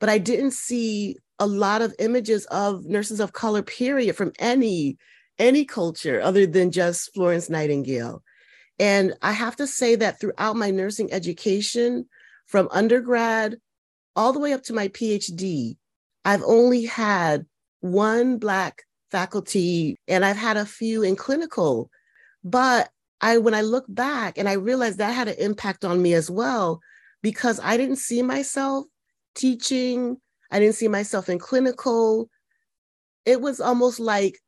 but I didn't see a lot of images of nurses of color, period, from any any culture other than just Florence Nightingale. And I have to say that throughout my nursing education, from undergrad all the way up to my PhD, I've only had one Black faculty and I've had a few in clinical. But I, when I look back and I realized that had an impact on me as well, because I didn't see myself teaching, I didn't see myself in clinical. It was almost like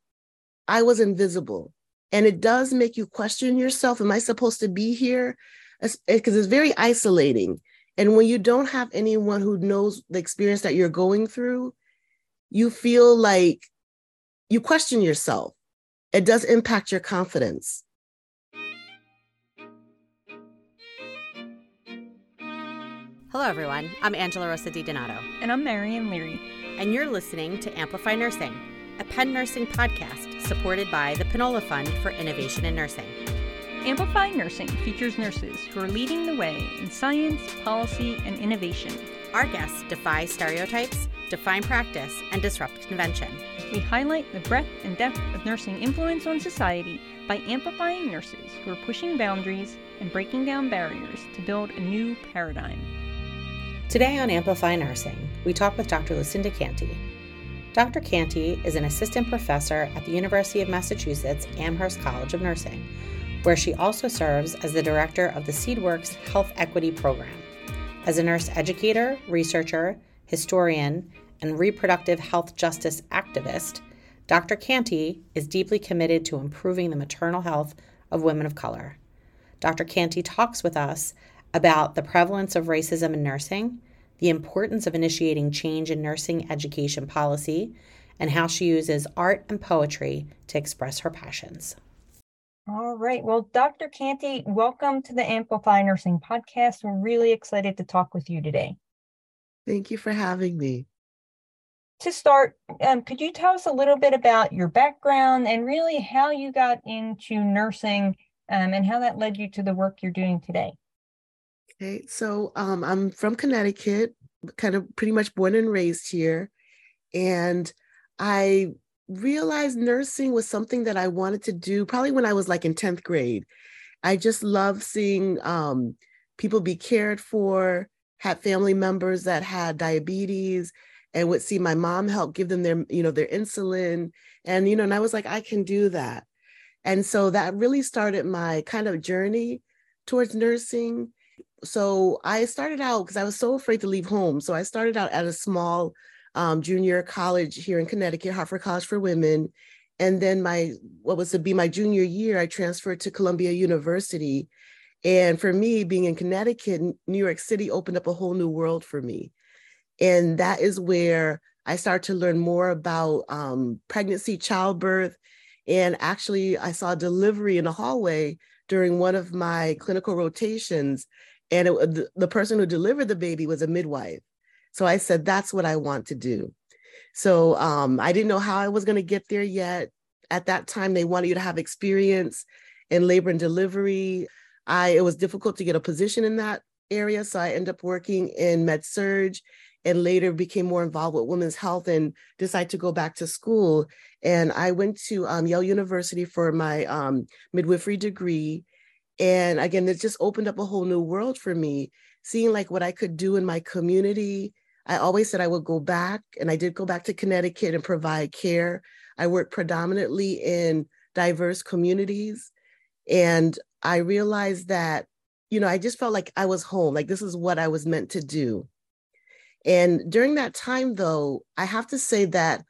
I was invisible. And it does make you question yourself Am I supposed to be here? Because eh, it's very isolating. And when you don't have anyone who knows the experience that you're going through, you feel like you question yourself. It does impact your confidence. Hello, everyone. I'm Angela Rosa Di Donato. And I'm Marion Leary. And you're listening to Amplify Nursing, a Penn Nursing podcast supported by the Panola Fund for Innovation in Nursing. Amplify Nursing features nurses who are leading the way in science, policy, and innovation. Our guests defy stereotypes, define practice, and disrupt convention. We highlight the breadth and depth of nursing influence on society by amplifying nurses who are pushing boundaries and breaking down barriers to build a new paradigm. Today on Amplify Nursing, we talk with Dr. Lucinda Canty. Dr. Canty is an assistant professor at the University of Massachusetts Amherst College of Nursing where she also serves as the director of the SeedWorks Health Equity Program. As a nurse educator, researcher, historian, and reproductive health justice activist, Dr. Canty is deeply committed to improving the maternal health of women of color. Dr. Canty talks with us about the prevalence of racism in nursing, the importance of initiating change in nursing education policy, and how she uses art and poetry to express her passions. All right. Well, Dr. Canty, welcome to the Amplify Nursing Podcast. We're really excited to talk with you today. Thank you for having me. To start, um, could you tell us a little bit about your background and really how you got into nursing um, and how that led you to the work you're doing today? Okay. So um, I'm from Connecticut, kind of pretty much born and raised here. And I realized nursing was something that I wanted to do probably when I was like in 10th grade. I just love seeing um, people be cared for, had family members that had diabetes and would see my mom help give them their, you know, their insulin. And, you know, and I was like, I can do that. And so that really started my kind of journey towards nursing. So I started out because I was so afraid to leave home. So I started out at a small um, junior college here in Connecticut, Hartford College for Women. And then my, what was to be my junior year, I transferred to Columbia University. And for me, being in Connecticut, New York City opened up a whole new world for me. And that is where I started to learn more about um, pregnancy, childbirth. And actually, I saw delivery in the hallway during one of my clinical rotations. And it, the, person who delivered the baby was a midwife. So I said, that's what I want to do. So um, I didn't know how I was going to get there yet. At that time, they wanted you to have experience in labor and delivery. I it was difficult to get a position in that area, so I ended up working in med surg and later became more involved with women's health and decided to go back to school. And I went to um, Yale University for my um, midwifery degree. And again, it just opened up a whole new world for me, seeing like what I could do in my community I always said I would go back, and I did go back to Connecticut and provide care. I worked predominantly in diverse communities. And I realized that, you know, I just felt like I was home, like this is what I was meant to do. And during that time, though, I have to say that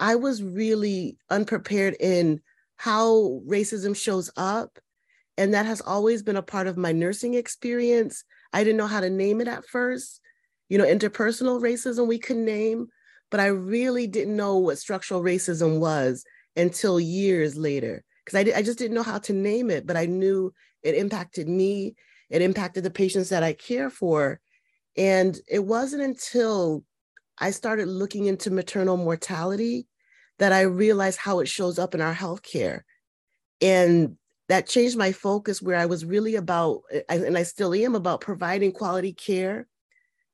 I was really unprepared in how racism shows up. And that has always been a part of my nursing experience. I didn't know how to name it at first you know, interpersonal racism we could name, but I really didn't know what structural racism was until years later because I, I just didn't know how to name it, but I knew it impacted me, it impacted the patients that I care for. And it wasn't until I started looking into maternal mortality that I realized how it shows up in our healthcare. And that changed my focus where I was really about, and I still am about providing quality care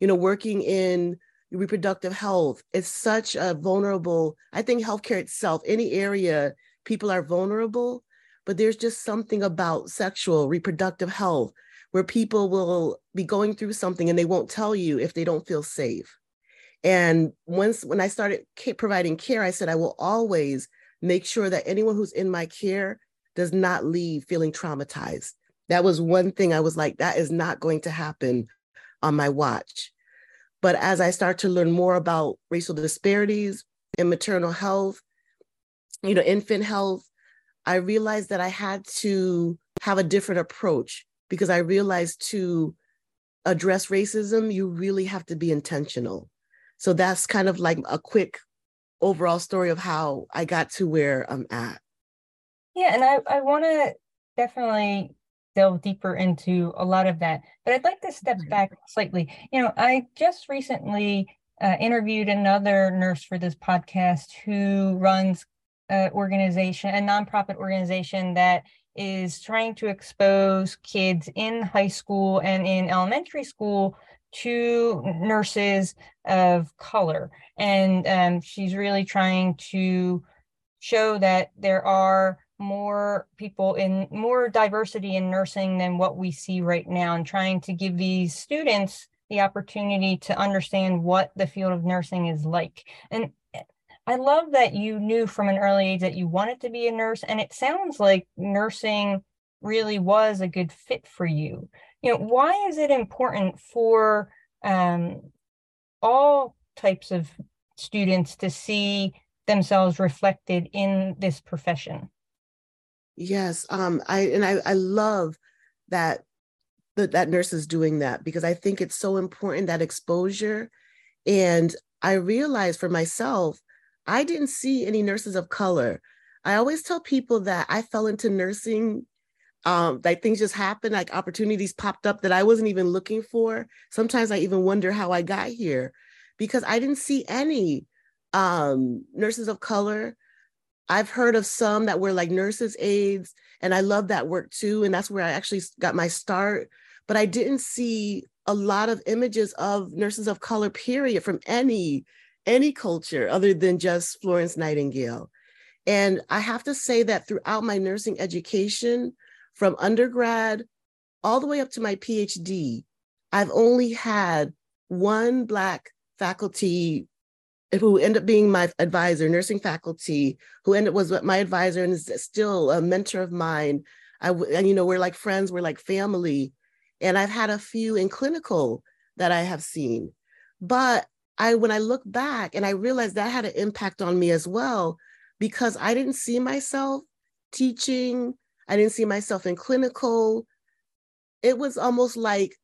you know, working in reproductive health. It's such a vulnerable, I think healthcare itself, any area people are vulnerable, but there's just something about sexual reproductive health where people will be going through something and they won't tell you if they don't feel safe. And once when I started providing care, I said I will always make sure that anyone who's in my care does not leave feeling traumatized. That was one thing I was like, that is not going to happen on my watch. But as I start to learn more about racial disparities in maternal health, you know, infant health, I realized that I had to have a different approach because I realized to address racism, you really have to be intentional. So that's kind of like a quick overall story of how I got to where I'm at. Yeah, and I, I want to definitely delve deeper into a lot of that, but I'd like to step back slightly. You know, I just recently uh, interviewed another nurse for this podcast who runs an organization, a nonprofit organization that is trying to expose kids in high school and in elementary school to nurses of color. And um, she's really trying to show that there are more people in more diversity in nursing than what we see right now and trying to give these students the opportunity to understand what the field of nursing is like. And I love that you knew from an early age that you wanted to be a nurse. And it sounds like nursing really was a good fit for you. You know, why is it important for um, all types of students to see themselves reflected in this profession? Yes, um, I and I, I love that that that nurse is doing that because I think it's so important that exposure. And I realized for myself I didn't see any nurses of color. I always tell people that I fell into nursing, um, like things just happened, like opportunities popped up that I wasn't even looking for. Sometimes I even wonder how I got here because I didn't see any um, nurses of color. I've heard of some that were like nurses' aides, and I love that work too. And that's where I actually got my start. But I didn't see a lot of images of nurses of color, period, from any any culture other than just Florence Nightingale. And I have to say that throughout my nursing education, from undergrad all the way up to my PhD, I've only had one Black faculty who ended up being my advisor, nursing faculty, who ended up was my advisor and is still a mentor of mine. I, and you know, we're like friends, we're like family. And I've had a few in clinical that I have seen. But I when I look back and I realized that had an impact on me as well because I didn't see myself teaching, I didn't see myself in clinical. It was almost like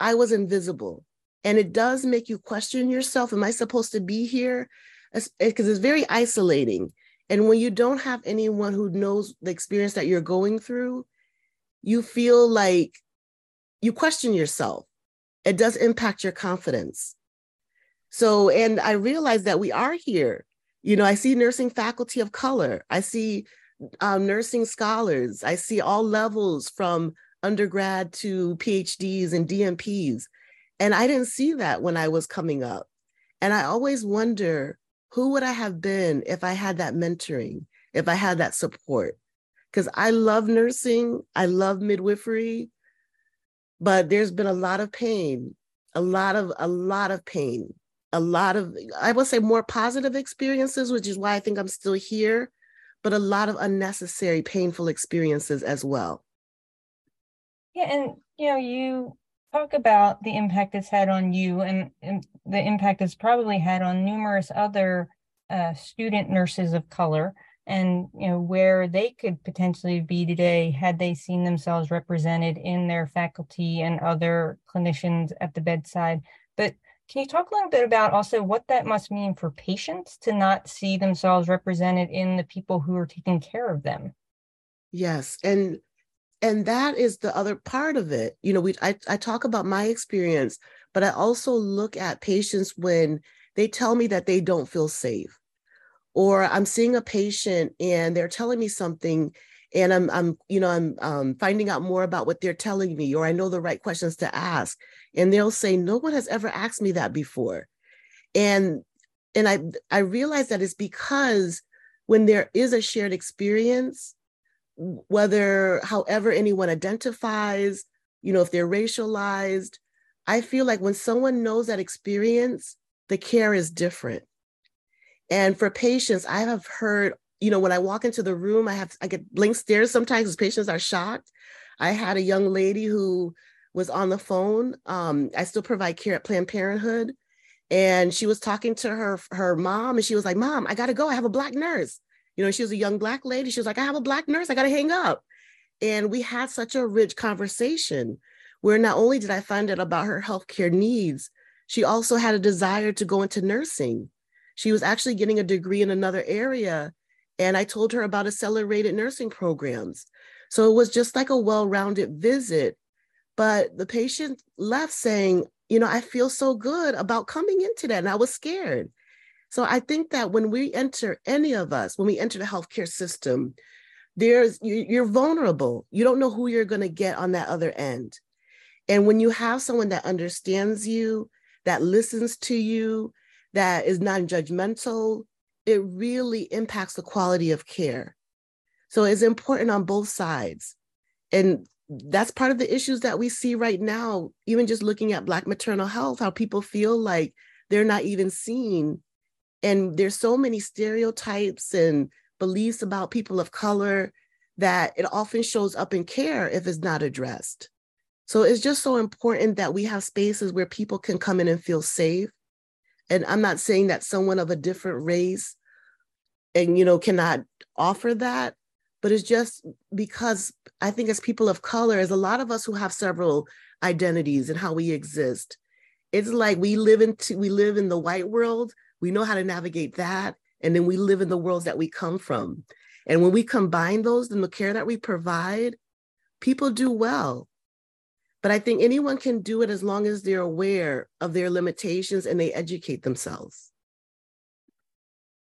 I was invisible. And it does make you question yourself. Am I supposed to be here? Because eh, it's very isolating. And when you don't have anyone who knows the experience that you're going through, you feel like you question yourself. It does impact your confidence. So, and I realized that we are here. You know, I see nursing faculty of color, I see um, nursing scholars, I see all levels from undergrad to PhDs and DNPs. And I didn't see that when I was coming up. And I always wonder who would I have been if I had that mentoring, if I had that support? Because I love nursing, I love midwifery, but there's been a lot of pain, a lot of, a lot of pain a lot of, I would say, more positive experiences, which is why I think I'm still here, but a lot of unnecessary, painful experiences as well. Yeah, and you know, you talk about the impact it's had on you, and, and the impact it's probably had on numerous other uh, student nurses of color, and you know where they could potentially be today had they seen themselves represented in their faculty and other clinicians at the bedside. But can you talk a little bit about also what that must mean for patients to not see themselves represented in the people who are taking care of them? Yes, and and that is the other part of it. You know, we I, I talk about my experience, but I also look at patients when they tell me that they don't feel safe. Or I'm seeing a patient and they're telling me something and I'm I'm you know I'm um, finding out more about what they're telling me, or I know the right questions to ask, and they'll say, "No one has ever asked me that before," And and I I realize that it's because when there is a shared experience, whether however anyone identifies, you know, if they're racialized, I feel like when someone knows that experience, the care is different. And for patients, I have heard, you know, when I walk into the room, I have I get blank stares sometimes as patients are shocked. I had a young lady who was on the phone. Um, I still provide care at Planned Parenthood. And she was talking to her her mom, and she was like, "Mom, I gotta go. I have a black nurse." You know, she was a young black lady. She was like, "I have a black nurse. I gotta hang up." And we had such a rich conversation where not only did I find out about her healthcare needs, she also had a desire to go into nursing. She was actually getting a degree in another area. And I told her about accelerated nursing programs. So it was just like a well rounded visit. But the patient left saying, you know, I feel so good about coming into that. And I was scared. So I think that when we enter, any of us, when we enter the healthcare system, there's you're vulnerable. You don't know who you're going to get on that other end. And when you have someone that understands you, that listens to you, that is non-judgmental, it really impacts the quality of care. So it's important on both sides. And that's part of the issues that we see right now, even just looking at Black maternal health, how people feel like they're not even seen. And there's so many stereotypes and beliefs about people of color that it often shows up in care if it's not addressed. So it's just so important that we have spaces where people can come in and feel safe. And I'm not saying that someone of a different race and you know cannot offer that, but it's just because I think as people of color, as a lot of us who have several identities and how we exist, it's like we live in we live in the white world. We know how to navigate that, and then we live in the worlds that we come from. And when we combine those in the care that we provide, people do well. But I think anyone can do it as long as they're aware of their limitations and they educate themselves.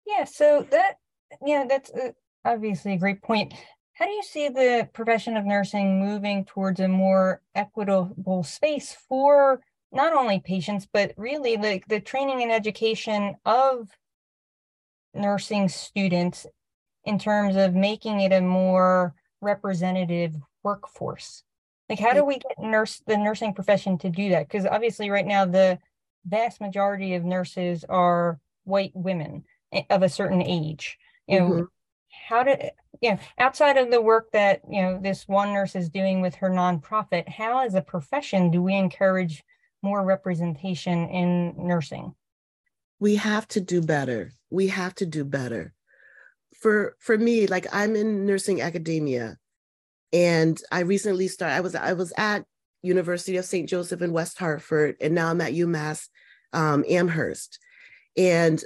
Yeah, so that yeah, that's uh, obviously a great point. How do you see the profession of nursing moving towards a more equitable space for not only patients, but really the, the training and education of nursing students in terms of making it a more representative workforce? Like, how do we get nurse the nursing profession to do that? Because obviously, right now, the vast majority of nurses are white women eh, of a certain age. You know, mm-hmm. How to you know outside of the work that you know this one nurse is doing with her nonprofit how as a profession do we encourage more representation in nursing? We have to do better. We have to do better. For for me like i'm in nursing academia and i recently started i was i was at university of st joseph in west hartford and now i'm at umass um, amherst and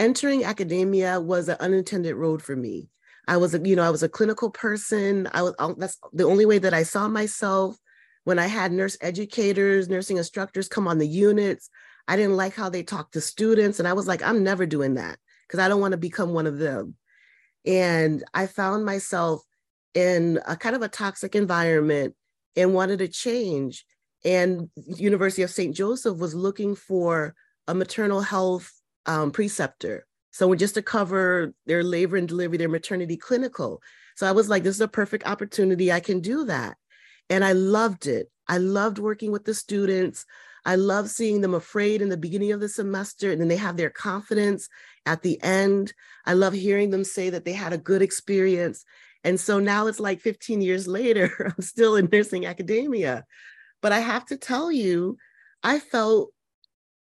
entering academia was an unintended road for me. I was, a, you know, I was a clinical person. I was, that's the only way that I saw myself. When I had nurse educators, nursing instructors come on the units, I didn't like how they talked to students. And I was like, I'm never doing that because I don't want to become one of them. And I found myself in a kind of a toxic environment and wanted to change. And University of St. Joseph was looking for a maternal health um, preceptor. So just to cover their labor and delivery, their maternity clinical. So I was like, this is a perfect opportunity. I can do that. And I loved it. I loved working with the students. I love seeing them afraid in the beginning of the semester and then they have their confidence at the end. I love hearing them say that they had a good experience. And so now it's like 15 years later, I'm still in nursing academia. But I have to tell you, I felt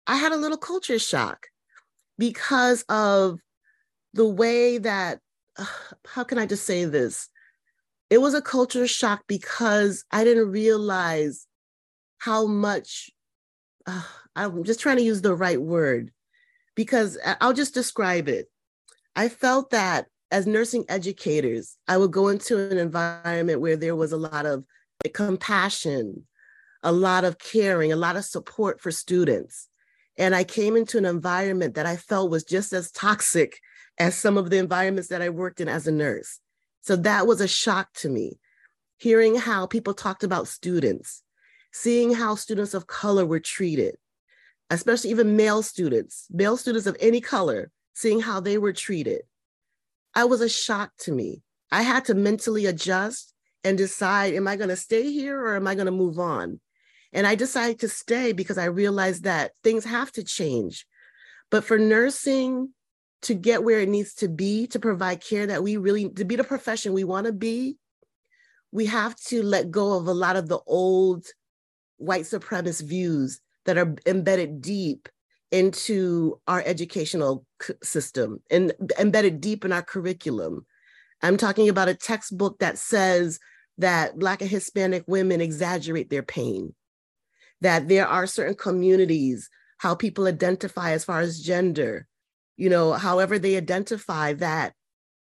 I had a little culture shock because of the way that, uh, how can I just say this? It was a culture shock because I didn't realize how much, uh, I'm just trying to use the right word because I'll just describe it. I felt that as nursing educators, I would go into an environment where there was a lot of compassion, a lot of caring, a lot of support for students. And I came into an environment that I felt was just as toxic as some of the environments that I worked in as a nurse. So that was a shock to me. Hearing how people talked about students, seeing how students of color were treated, especially even male students, male students of any color, seeing how they were treated. I was a shock to me. I had to mentally adjust and decide am I going to stay here or am I going to move on? And I decided to stay because I realized that things have to change. But for nursing to get where it needs to be to provide care that we really, to be the profession we want to be, we have to let go of a lot of the old white supremacist views that are embedded deep into our educational system and embedded deep in our curriculum. I'm talking about a textbook that says that Black and Hispanic women exaggerate their pain, that there are certain communities, how people identify as far as gender, you know, however they identify, that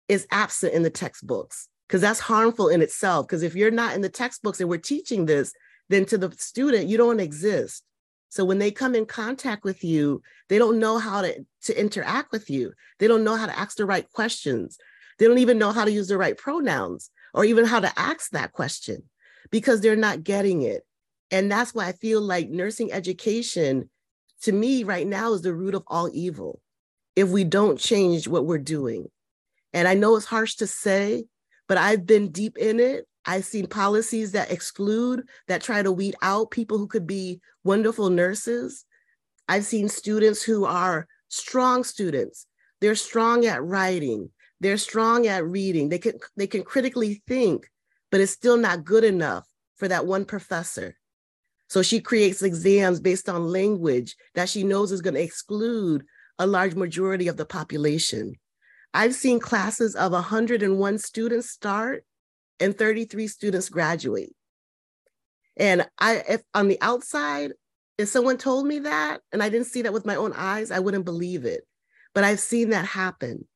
is absent in the textbooks, because that's harmful in itself. Because if you're not in the textbooks and we're teaching this, then to the student, you don't exist. So when they come in contact with you, they don't know how to, to interact with you. They don't know how to ask the right questions. They don't even know how to use the right pronouns or even how to ask that question because they're not getting it. And that's why I feel like nursing education to me right now is the root of all evil if we don't change what we're doing. And I know it's harsh to say, but I've been deep in it. I've seen policies that exclude, that try to weed out people who could be wonderful nurses. I've seen students who are strong students. They're strong at writing. They're strong at reading. They can they can critically think, but it's still not good enough for that one professor. So she creates exams based on language that she knows is going to exclude a large majority of the population. I've seen classes of 101 students start and 33 students graduate. And I, if on the outside, if someone told me that and I didn't see that with my own eyes, I wouldn't believe it. But I've seen that happen.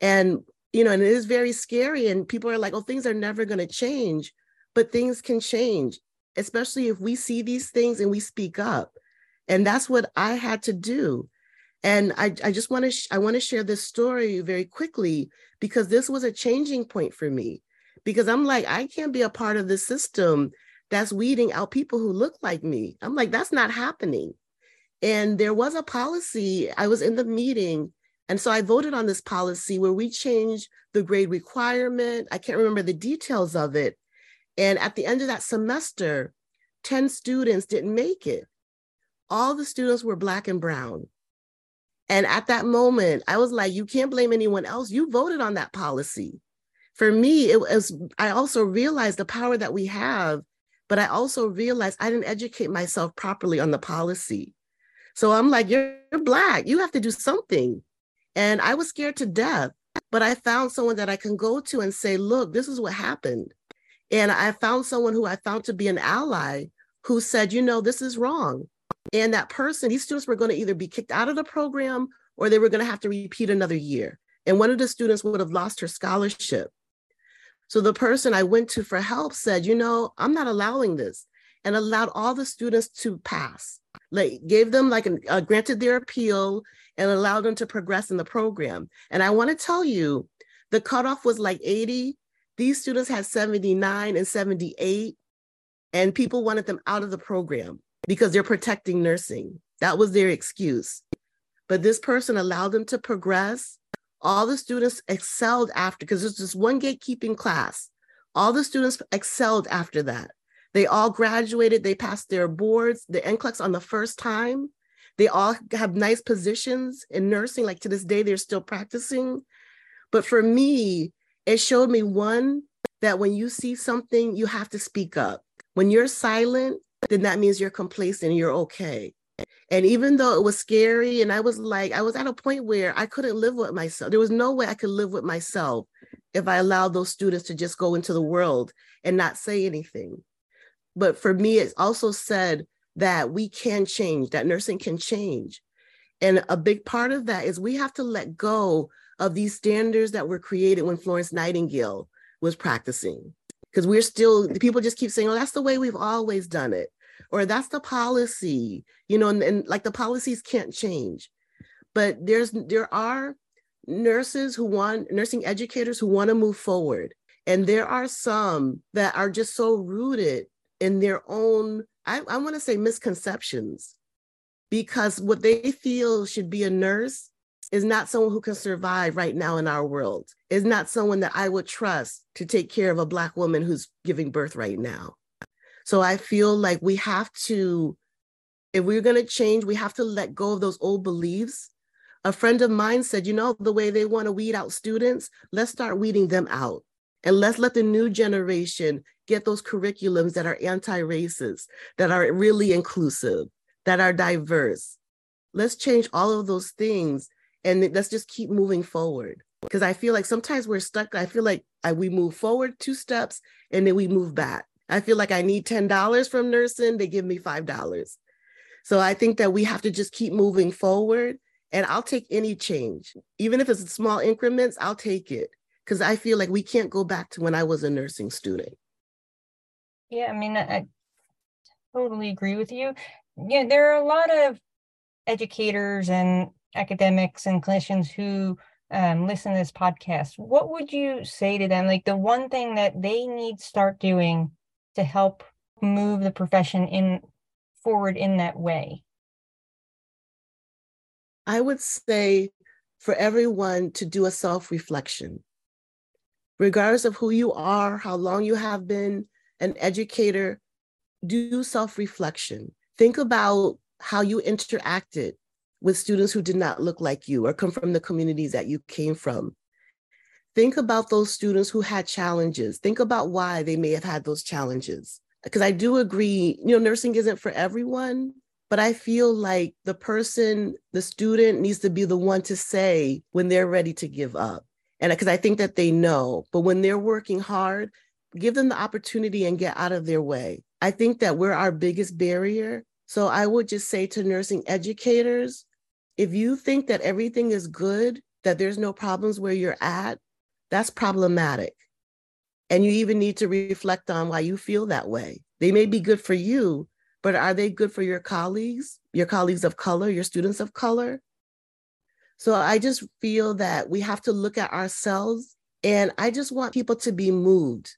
And, you know, and it is very scary. And people are like, oh, things are never going to change. But things can change, especially if we see these things and we speak up. And that's what I had to do. And I, I just want to sh- I want to share this story very quickly because this was a changing point for me because I'm like, I can't be a part of the system that's weeding out people who look like me. I'm like, that's not happening. And there was a policy, I was in the meeting. And so I voted on this policy where we changed the grade requirement. I can't remember the details of it. And at the end of that semester, 10 students didn't make it. All the students were Black and Brown. And at that moment, I was like, you can't blame anyone else. You voted on that policy for me, it was, I also realized the power that we have, but I also realized I didn't educate myself properly on the policy. So I'm like, you're, you're Black, you have to do something. And I was scared to death, but I found someone that I can go to and say, look, this is what happened. And I found someone who I found to be an ally who said, you know, this is wrong. And that person, these students were going to either be kicked out of the program or they were going to have to repeat another year. And one of the students would have lost her scholarship. So the person I went to for help said, you know, I'm not allowing this and allowed all the students to pass, like gave them like uh, granted their appeal and allowed them to progress in the program. And I want to tell you, the cutoff was like 80. These students had 79 and 78, and people wanted them out of the program because they're protecting nursing. That was their excuse. But this person allowed them to progress all the students excelled after because there's just one gatekeeping class. All the students excelled after that. They all graduated they passed their boards the NCLEX on the first time. They all have nice positions in nursing like to this day they're still practicing. But for me it showed me one that when you see something you have to speak up. When you're silent then that means you're complacent and you're okay and even though it was scary, and I was like, I was at a point where I couldn't live with myself. There was no way I could live with myself if I allowed those students to just go into the world and not say anything. But for me, it also said that we can change, that nursing can change. And a big part of that is we have to let go of these standards that were created when Florence Nightingale was practicing. Because we're still, people just keep saying, oh, that's the way we've always done it or that's the policy you know and, and like the policies can't change. But there's there are nurses who want nursing educators who want to move forward. And there are some that are just so rooted in their own i, I want to say misconceptions. Because what they feel should be a nurse is not someone who can survive right now in our world, is not someone that I would trust to take care of a Black woman who's giving birth right now. So I feel like we have to, if we're going to change, we have to let go of those old beliefs. A friend of mine said, you know, the way they want to weed out students, let's start weeding them out. And let's let the new generation get those curriculums that are anti racist, that are really inclusive, that are diverse. Let's change all of those things and let's just keep moving forward. Because I feel like sometimes we're stuck. I feel like I, we move forward two steps and then we move back. I feel like I need $10 from nursing, they give me $5. So I think that we have to just keep moving forward. And I'll take any change, even if it's small increments, I'll take it because I feel like we can't go back to when I was a nursing student. Yeah, I mean, I totally agree with you. Yeah, there are a lot of educators and academics and clinicians who um, listen to this podcast. What would you say to them? Like the one thing that they need to start doing to help move the profession in forward in that way? I would say for everyone to do a self reflection regardless of who you are, how long you have been an educator, do self reflection. Think about how you interacted with students who did not look like you or come from the communities that you came from. Think about those students who had challenges. Think about why they may have had those challenges. Because I do agree, you know, nursing isn't for everyone, but I feel like the person, the student needs to be the one to say when they're ready to give up. And because I think that they know, but when they're working hard, give them the opportunity and get out of their way. I think that we're our biggest barrier. So I would just say to nursing educators, if you think that everything is good, that there's no problems where you're at, that's problematic. And you even need to reflect on why you feel that way. They may be good for you, but are they good for your colleagues, your colleagues of color, your students of color? So I just feel that we have to look at ourselves and I just want people to be moved.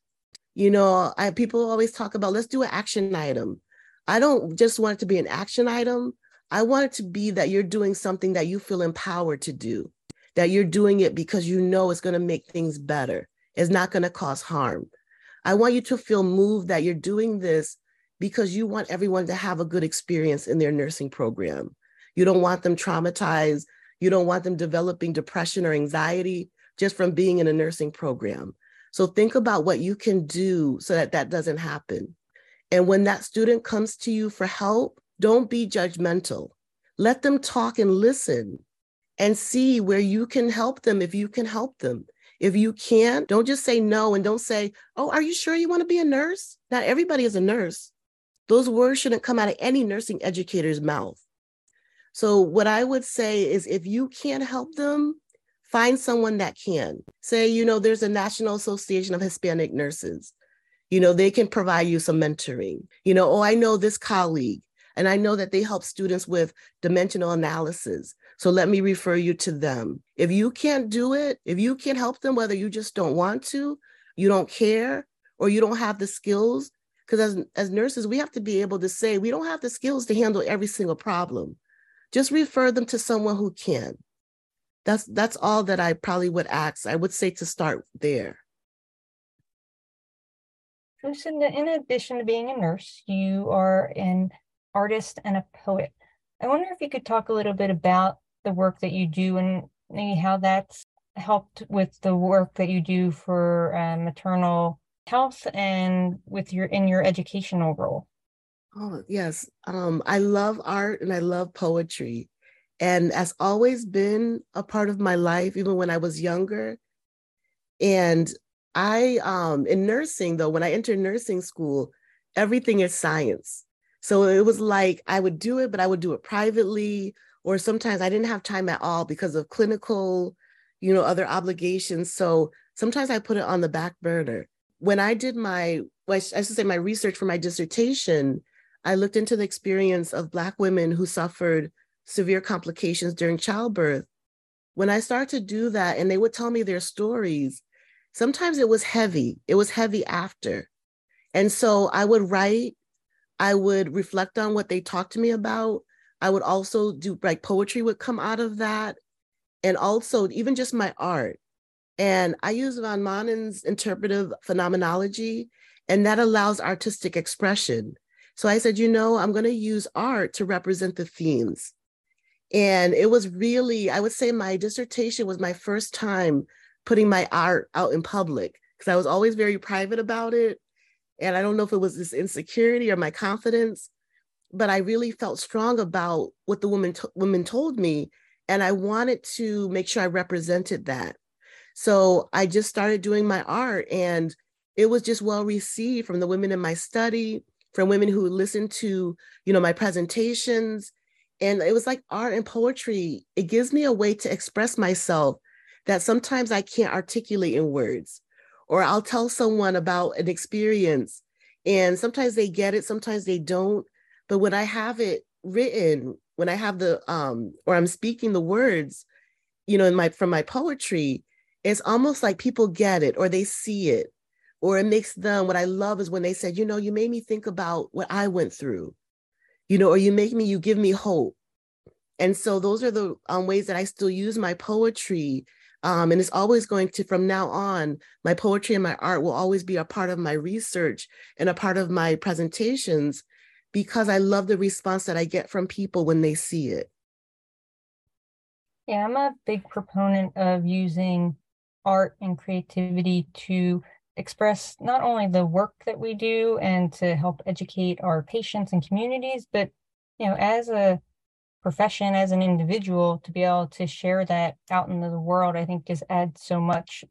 You know, I, people always talk about let's do an action item. I don't just want it to be an action item. I want it to be that you're doing something that you feel empowered to do, that you're doing it because you know it's going to make things better. It's not going to cause harm. I want you to feel moved that you're doing this because you want everyone to have a good experience in their nursing program. You don't want them traumatized you don't want them developing depression or anxiety just from being in a nursing program. So think about what you can do so that that doesn't happen. And when that student comes to you for help, don't be judgmental. Let them talk and listen and see where you can help them if you can help them. If you can't, don't just say no and don't say, Oh, are you sure you want to be a nurse? Not everybody is a nurse. Those words shouldn't come out of any nursing educator's mouth. So, what I would say is if you can't help them, find someone that can. Say, you know, there's a National Association of Hispanic Nurses. You know, they can provide you some mentoring. You know, oh, I know this colleague, and I know that they help students with dimensional analysis. So let me refer you to them. If you can't do it, if you can't help them, whether you just don't want to, you don't care, or you don't have the skills, because as, as nurses, we have to be able to say we don't have the skills to handle every single problem just refer them to someone who can. That's that's all that I probably would ask. I would say to start there. Lucinda, in addition to being a nurse, you are an artist and a poet. I wonder if you could talk a little bit about the work that you do and maybe how that's helped with the work that you do for uh, maternal health and with your in your educational role. Oh, yes. Um, I love art and I love poetry. And has always been a part of my life, even when I was younger. And I, um, in nursing, though, when I entered nursing school, everything is science. So it was like I would do it, but I would do it privately, or sometimes I didn't have time at all because of clinical, you know, other obligations. So sometimes I put it on the back burner. When I did my, well, I should say my research for my dissertation, I looked into the experience of Black women who suffered severe complications during childbirth. When I started to do that, and they would tell me their stories, sometimes it was heavy. It was heavy after. And so I would write, I would reflect on what they talked to me about, I would also do like poetry would come out of that. And also even just my art. And I use Von Manen's interpretive phenomenology, and that allows artistic expression. So I said, you know, I'm going to use art to represent the themes. And it was really, I would say my dissertation was my first time putting my art out in public because I was always very private about it. And I don't know if it was this insecurity or my confidence, but I really felt strong about what the woman t- women told me. And I wanted to make sure I represented that. So I just started doing my art and it was just well received from the women in my study, from women who listened to, you know, my presentations. And it was like art and poetry. It gives me a way to express myself that sometimes I can't articulate in words. Or I'll tell someone about an experience and sometimes they get it, sometimes they don't. But when I have it written, when I have the um or I'm speaking the words, you know, in my from my poetry, it's almost like people get it or they see it. Or it makes them what i love is when they said you know you made me think about what i went through. You know or you make me you give me hope. And so those are the um, ways that i still use my poetry um, and it's always going to from now on my poetry and my art will always be a part of my research and a part of my presentations because i love the response that i get from people when they see it yeah i'm a big proponent of using art and creativity to express not only the work that we do and to help educate our patients and communities, but you know, as a profession, as an individual, to be able to share that out into the world, I think just adds so much.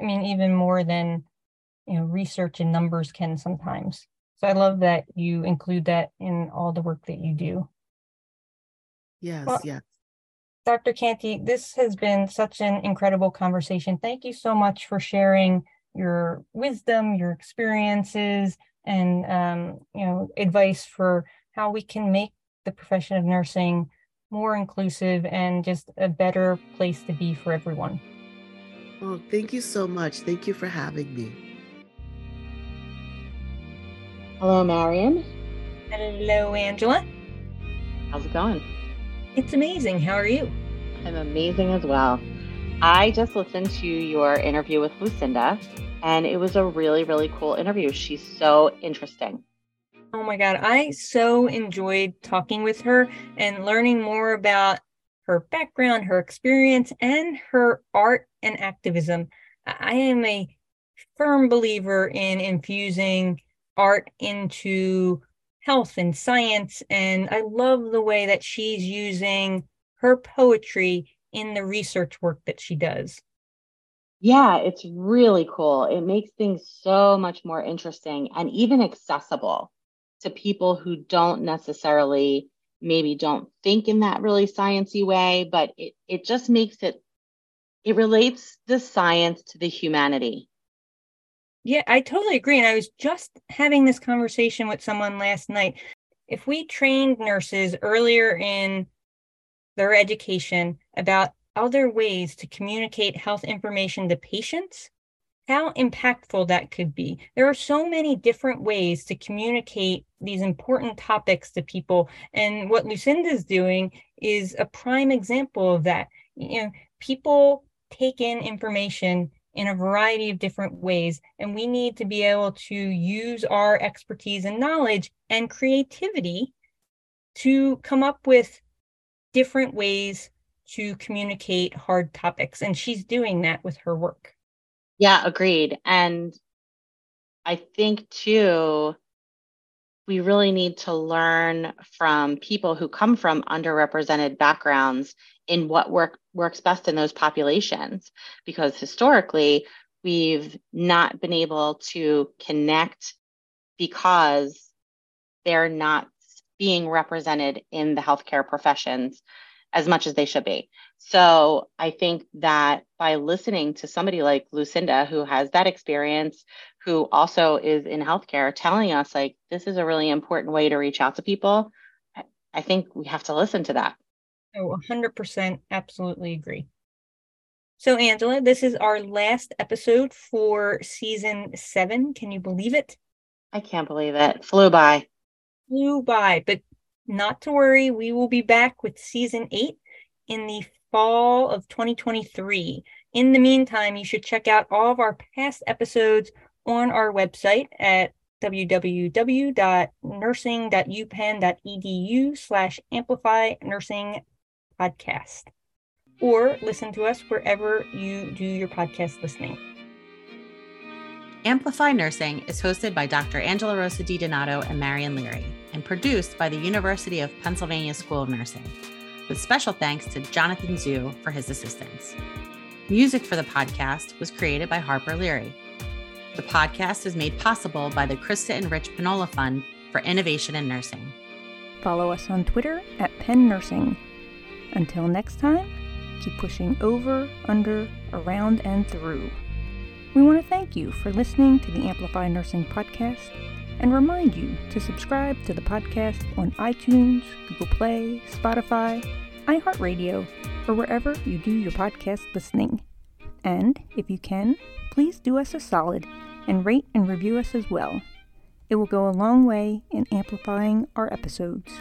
I mean, even more than you know, research and numbers can sometimes. So I love that you include that in all the work that you do. Yes, well, yes. Dr. Canty, this has been such an incredible conversation. Thank you so much for sharing your wisdom, your experiences, and um, you know advice for how we can make the profession of nursing more inclusive and just a better place to be for everyone. Oh, thank you so much. Thank you for having me. Hello, Marion. Hello, Angela. How's it going? It's amazing. How are you? I'm amazing as well. I just listened to your interview with Lucinda, and it was a really, really cool interview. She's so interesting. Oh my God. I so enjoyed talking with her and learning more about her background, her experience, and her art and activism. I am a firm believer in infusing art into health and science. And I love the way that she's using her poetry in the research work that she does. Yeah, it's really cool. It makes things so much more interesting and even accessible to people who don't necessarily maybe don't think in that really sciency way, but it, it just makes it it relates the science to the humanity yeah, I totally agree. And I was just having this conversation with someone last night. If we trained nurses earlier in their education about other ways to communicate health information to patients, how impactful that could be. There are so many different ways to communicate these important topics to people. And what Lucinda is doing is a prime example of that. You know, people take in information in a variety of different ways. And we need to be able to use our expertise and knowledge and creativity to come up with different ways to communicate hard topics. And she's doing that with her work. Yeah, agreed. And I think too, we really need to learn from people who come from underrepresented backgrounds in what work, works best in those populations because historically we've not been able to connect because they're not being represented in the healthcare professions as much as they should be. So I think that by listening to somebody like Lucinda, who has that experience, who also is in healthcare, telling us like this is a really important way to reach out to people, I think we have to listen to that. Oh, 100% absolutely agree. So, Angela, this is our last episode for season seven. Can you believe it? I can't believe it. Flew by. Flew by. But Not to worry, we will be back with season eight in the fall of 2023. In the meantime, you should check out all of our past episodes on our website at www.nursing.upenn.edu slash amplify nursing podcast or listen to us wherever you do your podcast listening. Amplify Nursing is hosted by Dr. Angela Rosa DiDonato and Marion Leary and produced by the University of Pennsylvania School of Nursing, with special thanks to Jonathan Zhu for his assistance. Music for the podcast was created by Harper Leary. The podcast is made possible by the Krista and Rich Panola Fund for Innovation in Nursing. Follow us on Twitter at Penn Nursing. Until next time, keep pushing over, under, around, and through. We want to thank you for listening to the Amplify Nursing podcast and remind you to subscribe to the podcast on iTunes, Google Play, Spotify, iHeartRadio, or wherever you do your podcast listening. And if you can, please do us a solid and rate and review us as well. It will go a long way in amplifying our episodes.